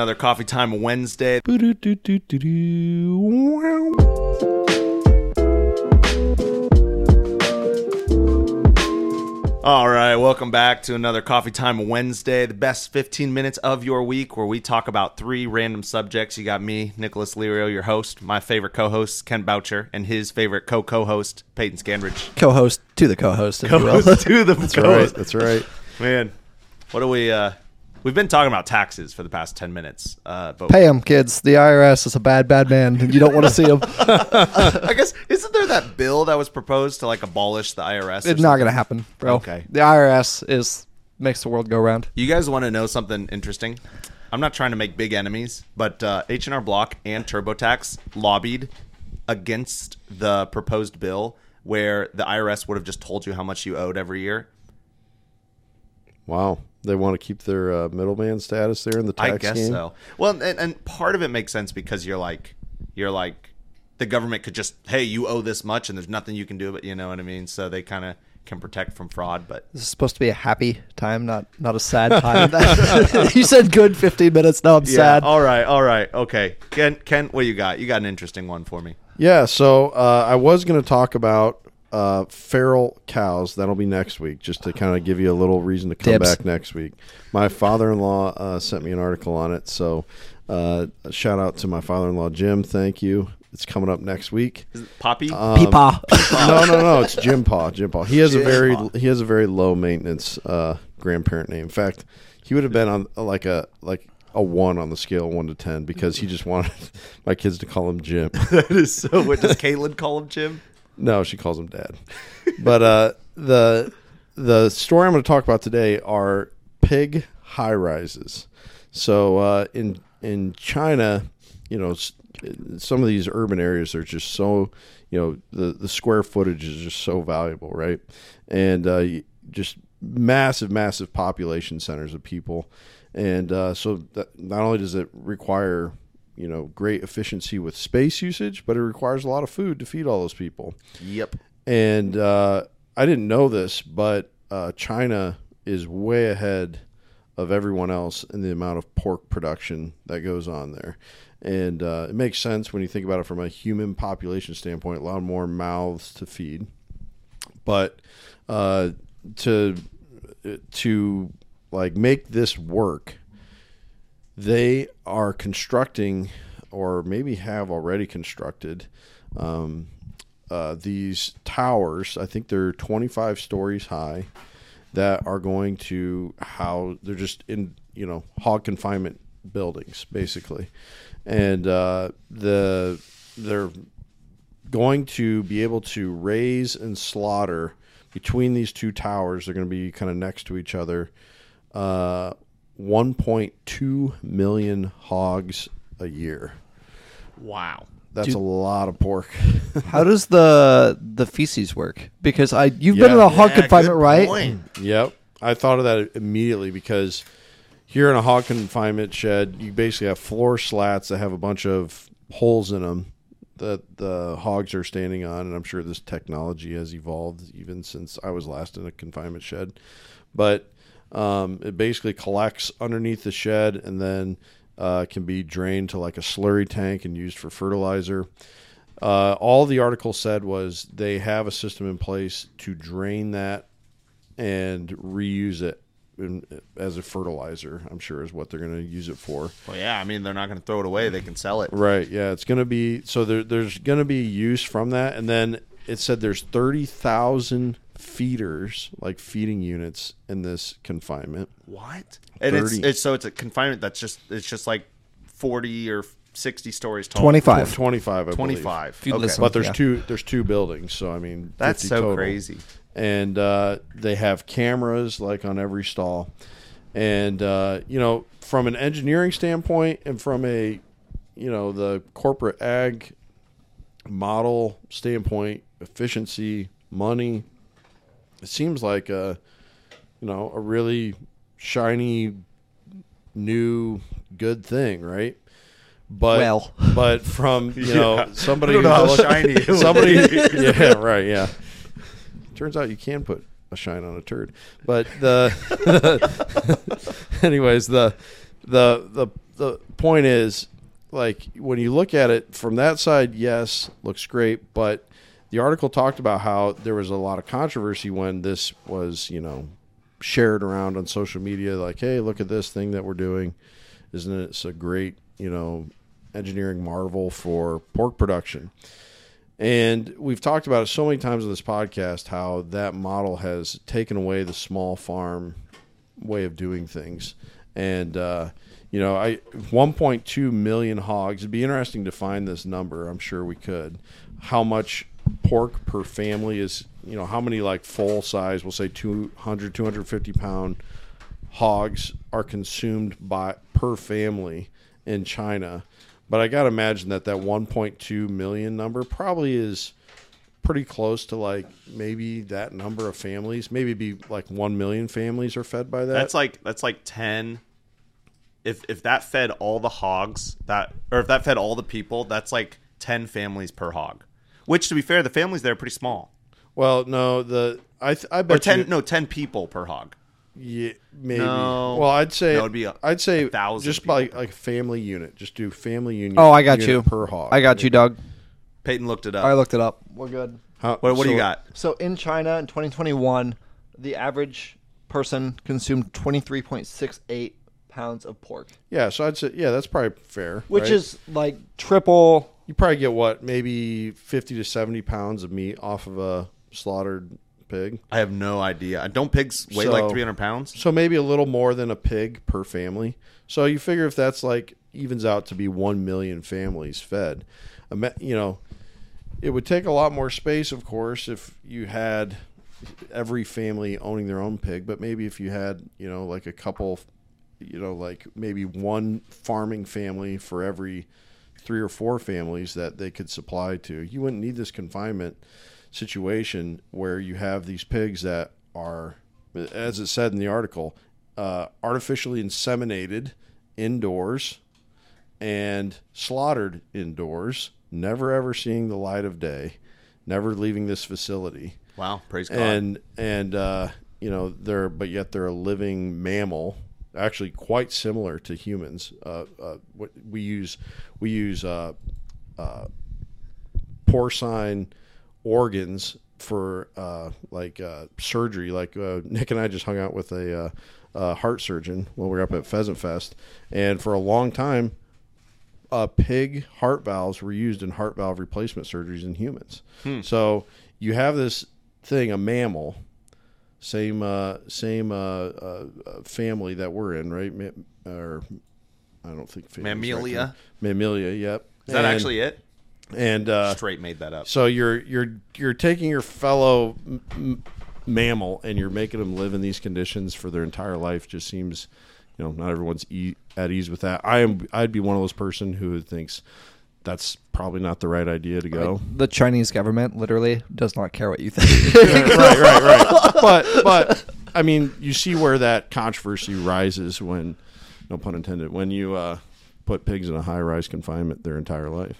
another Coffee Time Wednesday. All right, welcome back to another Coffee Time Wednesday, the best 15 minutes of your week where we talk about three random subjects. You got me, Nicholas Lirio, your host, my favorite co host, Ken Boucher, and his favorite co co host, Peyton Scandridge. co-host to the co-host, if you will. Co-host to the That's co-host. right. That's right. Man, what do we, uh, we've been talking about taxes for the past 10 minutes, uh, but Pay him, kids. The IRS is a bad, bad man, you don't want to see him. I guess, isn't there that bill that was proposed to like abolish the IRS? It's not going to happen, bro. Okay. The IRS is makes the world go round. You guys want to know something interesting? I'm not trying to make big enemies, but uh, H&R Block and TurboTax lobbied against the proposed bill where the IRS would have just told you how much you owed every year. Wow. They want to keep their uh, middleman status there in the tax I guess game. so. Well, and, and part of it makes sense because you're like, you're like, the government could just, hey, you owe this much, and there's nothing you can do, but you know what I mean. So they kind of can protect from fraud. But This is supposed to be a happy time, not not a sad time. you said good 15 minutes. No, I'm sad. All right. All right. Okay. Ken, Ken, what you got? You got an interesting one for me. Yeah. So uh, I was going to talk about uh, feral cows. That'll be next week, just to kind of give you a little reason to come Dibs. back next week. My father-in-law uh, sent me an article on it, so uh, shout out to my father-in-law Jim. Thank you. It's coming up next week. Is it Poppy? Um, Peepaw. no, no, no. It's Jim Paw. Jim Paw. He has a very Paw. he has a very low maintenance uh, grandparent name. In fact, he would have been on uh, like a like a one on the scale one to ten because he just wanted my kids to call him Jim. that is so. What does Caitlin call him, Jim? No, she calls him Dad. But uh, the the story I'm going to talk about today are pig high rises. So uh, in in China, you know, some of these urban areas are just so, you know, the the square footage is just so valuable, right? And uh, just massive, massive population centers of people, and uh, so that not only does it require you know great efficiency with space usage, but it requires a lot of food to feed all those people. Yep. And uh, I didn't know this, but uh, China is way ahead of everyone else in the amount of pork production that goes on there. And uh, it makes sense when you think about it from a human population standpoint, a lot more mouths to feed. But uh, to to like make this work, they are constructing, or maybe have already constructed, um, uh, these towers. I think they're 25 stories high that are going to how they're just in you know hog confinement buildings basically, and uh, the they're going to be able to raise and slaughter between these two towers. They're going to be kind of next to each other. Uh, 1.2 million hogs a year. Wow. That's Dude. a lot of pork. How does the the feces work? Because I you've been in a hog Yeah, confinement, good right? point. Yep. I thought of that immediately because here in a hog confinement shed, you basically have floor slats that have a bunch of holes in them that the hogs are standing on. And I'm sure this technology has evolved even since I was last in a confinement shed. But um, it basically collects underneath the shed and then uh, can be drained to like a slurry tank and used for fertilizer. Uh, all the article said was they have a system in place to drain that and reuse it in, as a fertilizer. I'm sure is what they're going to use it for. Well, yeah. I mean, they're not going to throw it away. They can sell it. Right? Yeah, it's going to be so there, there's going to be use from that, and then it said there's thirty thousand feeders, like feeding units, in this confinement. What? And it's, 30. it's so it's a confinement that's just it's just like forty or sixty stories tall. 25. Twenty five, I Twenty believe. five. If you Okay. listen- But there's Yeah. two there's two buildings, so I mean That's so total. crazy. and uh, they have cameras like on every stall and uh, you know from an engineering standpoint and from a you know the corporate ag model standpoint efficiency money it seems like a you know a really shiny new good thing right but Well. but from you know Yeah. somebody I know how who's- shiny somebody yeah right yeah turns out you can put a shine on a turd but the anyways the the the the point is, like when you look at it from that side, yes, looks great. But the article talked about how there was a lot of controversy when this was, you know, shared around on social media. Like, hey, look at this thing that we're doing. Isn't it a great, you know, engineering marvel for pork production? And we've talked about it so many times on this podcast how that model has taken away the small farm way of doing things. And uh, you know, I 1.2 million hogs. It'd be interesting to find this number. I'm sure we could. How much pork per family is? You know, how many like full size? We'll say 200, 250 pound hogs are consumed by per family in China. But I got to imagine that that 1.2 million number probably is pretty close to like maybe that number of families. Maybe be like 1 million families are fed by that. That's like that's like ten. If if that fed all the hogs that, or if that fed all the people, that's like ten families per hog. Which, to be fair, the families there are pretty small. well, no, the I th- I Or bet ten, you, no, ten people per hog. Yeah, maybe. No. Well, I'd say No, it'd be a- I'd say a thousand just by like a family unit. Just do family unit. Oh, I got unit you. per hog. I got you, Doug. Peyton looked it up. I looked it up. We're good. How, what what do you got? So in China in 2021, the average person consumed 23.68 pounds of pork, Yeah, so I'd say yeah, that's probably fair. which right? is like triple. You probably get what maybe fifty to seventy pounds of meat off of a slaughtered pig. I have no idea. Don't pigs weigh So- like three hundred pounds? So maybe a little more than a pig per family. So you figure if that's like evens out to be one million families fed, you know, it would take a lot more space, of course, if you had every family owning their own pig. But maybe if you had, you know, like a couple, you know, like maybe one farming family for every three or four families that they could supply to, you wouldn't need this confinement situation where you have these pigs that are, as it said in the article, uh, artificially inseminated indoors and slaughtered indoors, never ever seeing the light of day, never leaving this facility, Wow, praise God. and and uh, you know they're but yet they're a living mammal, actually quite similar to humans. Uh, uh, we use we use uh, uh, porcine organs for uh, like uh, surgery. Like uh, Nick and I just hung out with a heart surgeon when we were up at Pheasant Fest, and for a long time, uh, pig heart valves were used in heart valve replacement surgeries in humans. So you have this thing, a mammal, same uh, same uh, uh, uh, family that we're in, right? Or I don't think right Mammalia? Mammalia, yep. Is that And- actually it? and uh, Straight made that up. so you're you're you're taking your fellow m- m- mammal and you're making them live in these conditions for their entire life. Just seems, you know, not everyone's e- at ease with that. I am. I'd be one of those person who thinks that's probably not the right idea to go. The Chinese government literally does not care what you think. right, right, right. But but I mean, you see where that controversy rises when, no pun intended, when you uh, put pigs in a high rise confinement their entire life.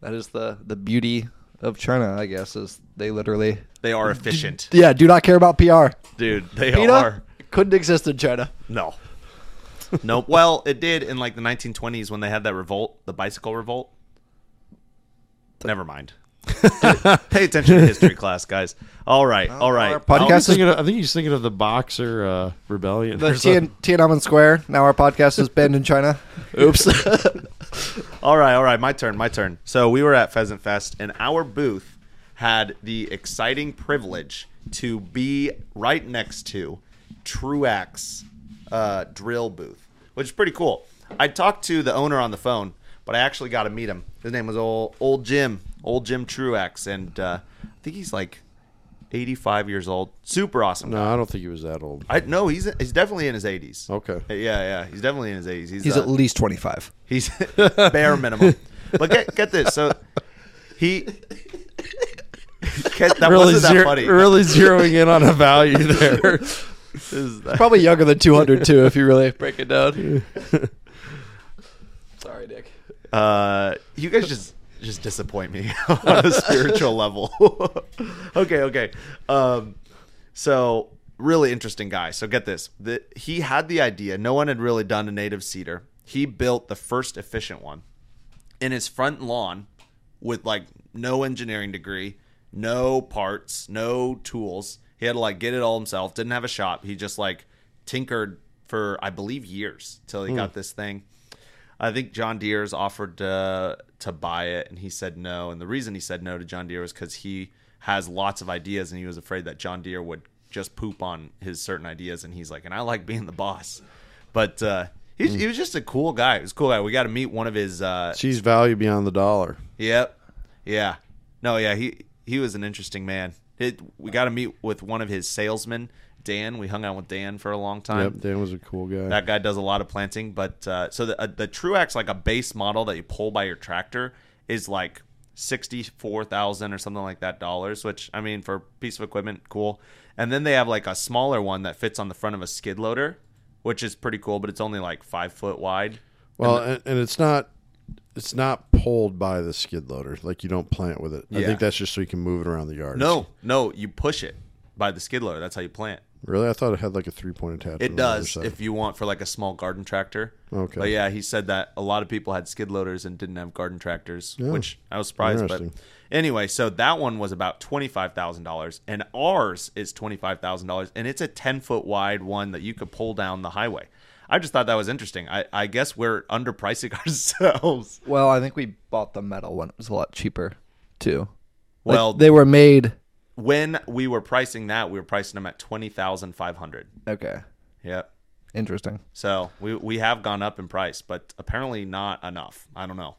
that is the the beauty of China, I guess, is they literally They are efficient, yeah do not care about PR. dude. They PETA are. couldn't exist in China. No. no. Well, it did in like the 1920s when they had that revolt, the bicycle revolt. Never mind. Pay attention to history class, guys. All right, all right. our podcast I, was is- thinking of, I think he's thinking of the Boxer uh, Rebellion. The or something. Tiananmen Square. Now our podcast is banned in China. Oops. All right, all right. My turn, my turn. So we were at Pheasant Fest, and our booth had the exciting privilege to be right next to Truax uh, drill booth, which is pretty cool. I talked to the owner on the phone, but I actually got to meet him. His name was old, old Jim, old Jim Truax, and uh, I think he's like 85 years old. Super awesome. no, guy. I don't think he was that old. I no, he's he's definitely in his 80s. Okay. Yeah, yeah, he's definitely in his 80s. He's, He's uh, at least 25. He's bare minimum. But get get this. So he get, that really, wasn't that funny. really zeroing in on a value there. Is that- Probably younger than 200 too, if you really break it down. Uh, you guys just just disappoint me on a spiritual level. okay, okay. Um, so really interesting guy. So get this: the, he had the idea. No one had really done a native seeder. he built the first efficient one in his front lawn with like no engineering degree, no parts, no tools. He had to like get it all himself. Didn't have a shop. He just like tinkered for I believe years till he got this thing. I think John Deere's offered to to buy it, and he said no. And the reason he said no to John Deere was because he has lots of ideas, and he was afraid that John Deere would just poop on his certain ideas. And he's like, and I like being the boss, but uh, he, he was just a cool guy. He was a cool guy. We got to meet one of his. Uh, Sees value beyond the dollar. Yep. Yeah. No. Yeah. He he was an interesting man. It, we got to meet with one of his salesmen, Dan. We hung out with Dan for a long time. Yep, Dan was a cool guy. That guy does a lot of planting, but uh, so the uh, the Truax like a base model that you pull by your tractor is like sixty four thousand or something like that dollars. Which I mean, for a piece of equipment, cool. And then they have like a smaller one that fits on the front of a skid loader, which is pretty cool, but it's only like five foot wide. Well, and, and it's not it's not pulled by the skid loader. Like you don't plant with it. I think that's just so you can move it around the yard. No, no, you push it by the skid loader. That's how you plant. Really, I thought it had like a three point attachment. It on the other does if you want for like a small garden tractor. Okay. But yeah, he said that a lot of people had skid loaders and didn't have garden tractors, Yeah. which I was surprised. But anyway, so that one was about twenty five thousand dollars, and ours is twenty five thousand dollars, and it's a ten foot wide one that you could pull down the highway. I just thought that was interesting. I, I guess we're underpricing ourselves. Well, I think we bought the metal one. It was a lot cheaper, too. Like, Well- they were made. When we were pricing that, we were pricing them at twenty thousand five hundred. Okay, Yep. interesting. So we we have gone up in price, but apparently not enough. I don't know.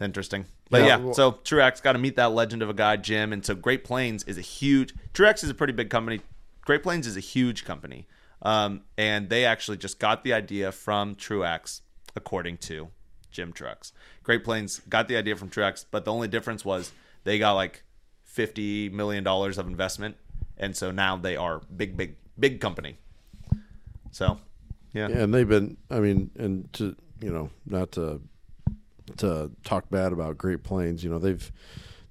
Interesting. But Yeah, yeah, so Truax got to meet that legend of a guy, Jim. And so Great Plains is a huge. Truax is a pretty big company. Great Plains is a huge company, um, and they actually just got the idea from Truax, according to Jim Truax. Great Plains got the idea from Truax, but the only difference was they got like fifty million dollars of investment, and so now they are big, big, big company. So, yeah. Yeah, and they've been. I mean, and to you know, not to to talk bad about Great Plains. You know, they've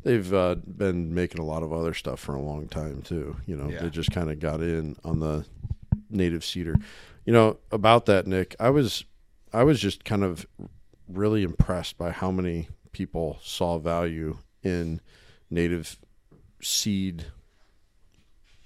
they've uh, been making a lot of other stuff for a long time too. You know, Yeah. they just kind of got in on the native seeder. You know about that, Nick. I was I was just kind of really impressed by how many people saw value in native seed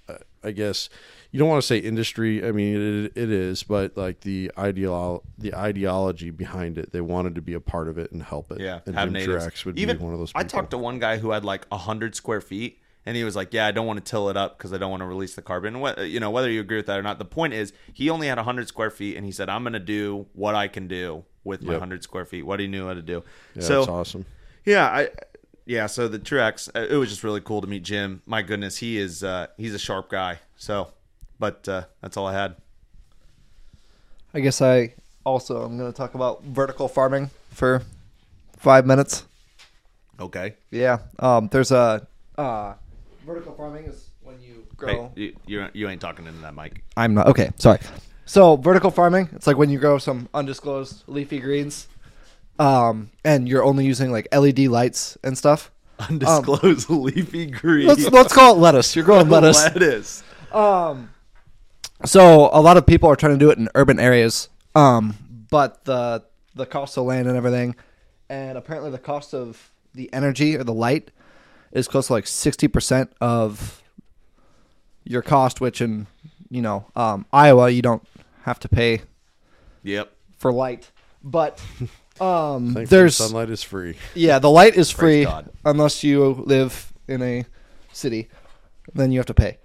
uh, I guess you don't want to say industry. I mean, it, it is, but like the ideal, the ideology behind it, they wanted to be a part of it and help it. Yeah, and have. Truax would Even be one of those. I talked to one guy who had like hundred square feet, and he was like, "Yeah, I don't want to till it up because I don't want to release the carbon." Wh- You know, whether you agree with that or not, the point is he only had hundred square feet, and he said, "I'm going to do what I can do with my Yep. hundred square feet." What he knew how to do. Yeah, so that's awesome. yeah, I yeah. So the Truax, uh, it was just really cool to meet Jim. My goodness, he is uh, he's a sharp guy. So, but uh, that's all I had. I guess I also I'm going to talk about vertical farming for five minutes. Okay. Yeah. Um, there's a uh, vertical farming is when you grow. you, you you ain't talking into that mic. I'm not okay. Sorry. So vertical farming, it's like when you grow some undisclosed leafy greens, um, and you're only using like LED lights and stuff. Undisclosed leafy green. Let's let's call it lettuce. You're growing lettuce. Lettuce. So a lot of people are trying to do it in urban areas, um, but the the cost of land and everything, and apparently the cost of the energy or the light is close to like sixty percent of your cost. Which in you know um, Iowa you don't have to pay Yep. for light, but um, Thankfully, there's sunlight is free. yeah the light is free God. unless you live in a city, then you have to pay.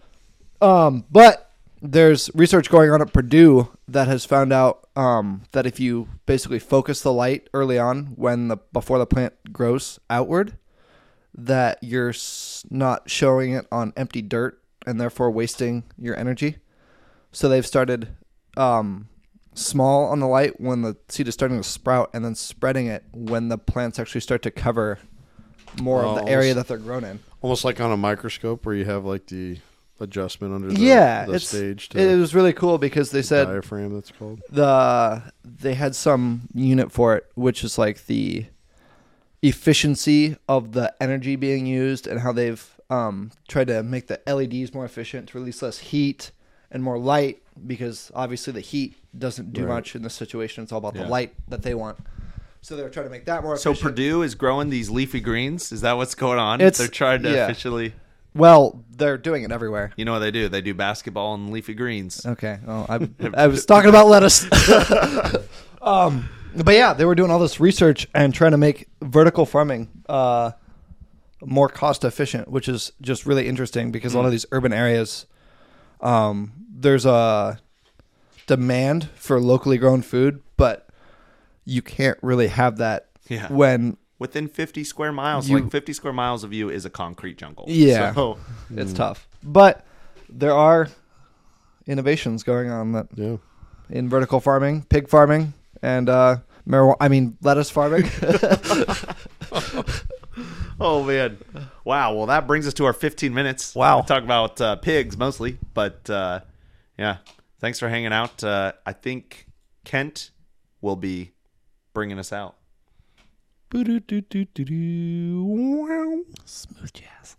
Um, but there's research going on at Purdue that has found out um, that if you basically focus the light early on when the before the plant grows outward, that you're not showing it on empty dirt and therefore wasting your energy. So they've started um, small on the light when the seed is starting to sprout, and then spreading it when the plants actually start to cover more of Oh, the area that they're grown in. Almost like on a microscope where you have like the adjustment under the, yeah, the it's, stage to it was really cool because they said diaphragm. That's called. the they had some unit for it, which is like the efficiency of the energy being used and how they've um, tried to make the LEDs more efficient to release less heat and more light because obviously the heat doesn't do Right. much in this situation. It's all about Yeah. the light that they want. So they're trying to make that more So. Purdue is growing these leafy greens. Is that what's going on? It's- They're trying to yeah. officially. well, they're doing it everywhere. You know what they do? They do basketball and leafy greens. Okay. Oh, I, I was talking about lettuce. um, but yeah, they were doing all this research and trying to make vertical farming uh, more cost efficient, which is just really interesting because a lot of these urban areas, um, there's a demand for locally grown food, but you can't really have that Yeah. when Within 50 square miles, You- like 50 square miles of you is a concrete jungle. Yeah. So, it's tough. But there are innovations going on that Yeah. in vertical farming, pig farming, and uh, marijuana. I mean, lettuce farming. oh man, wow. Well, that brings us to our 15 minutes. Wow. We talk about uh, pigs mostly, but uh, yeah. Thanks for hanging out. Uh, I think Kent will be bringing us out. Smooth jazz.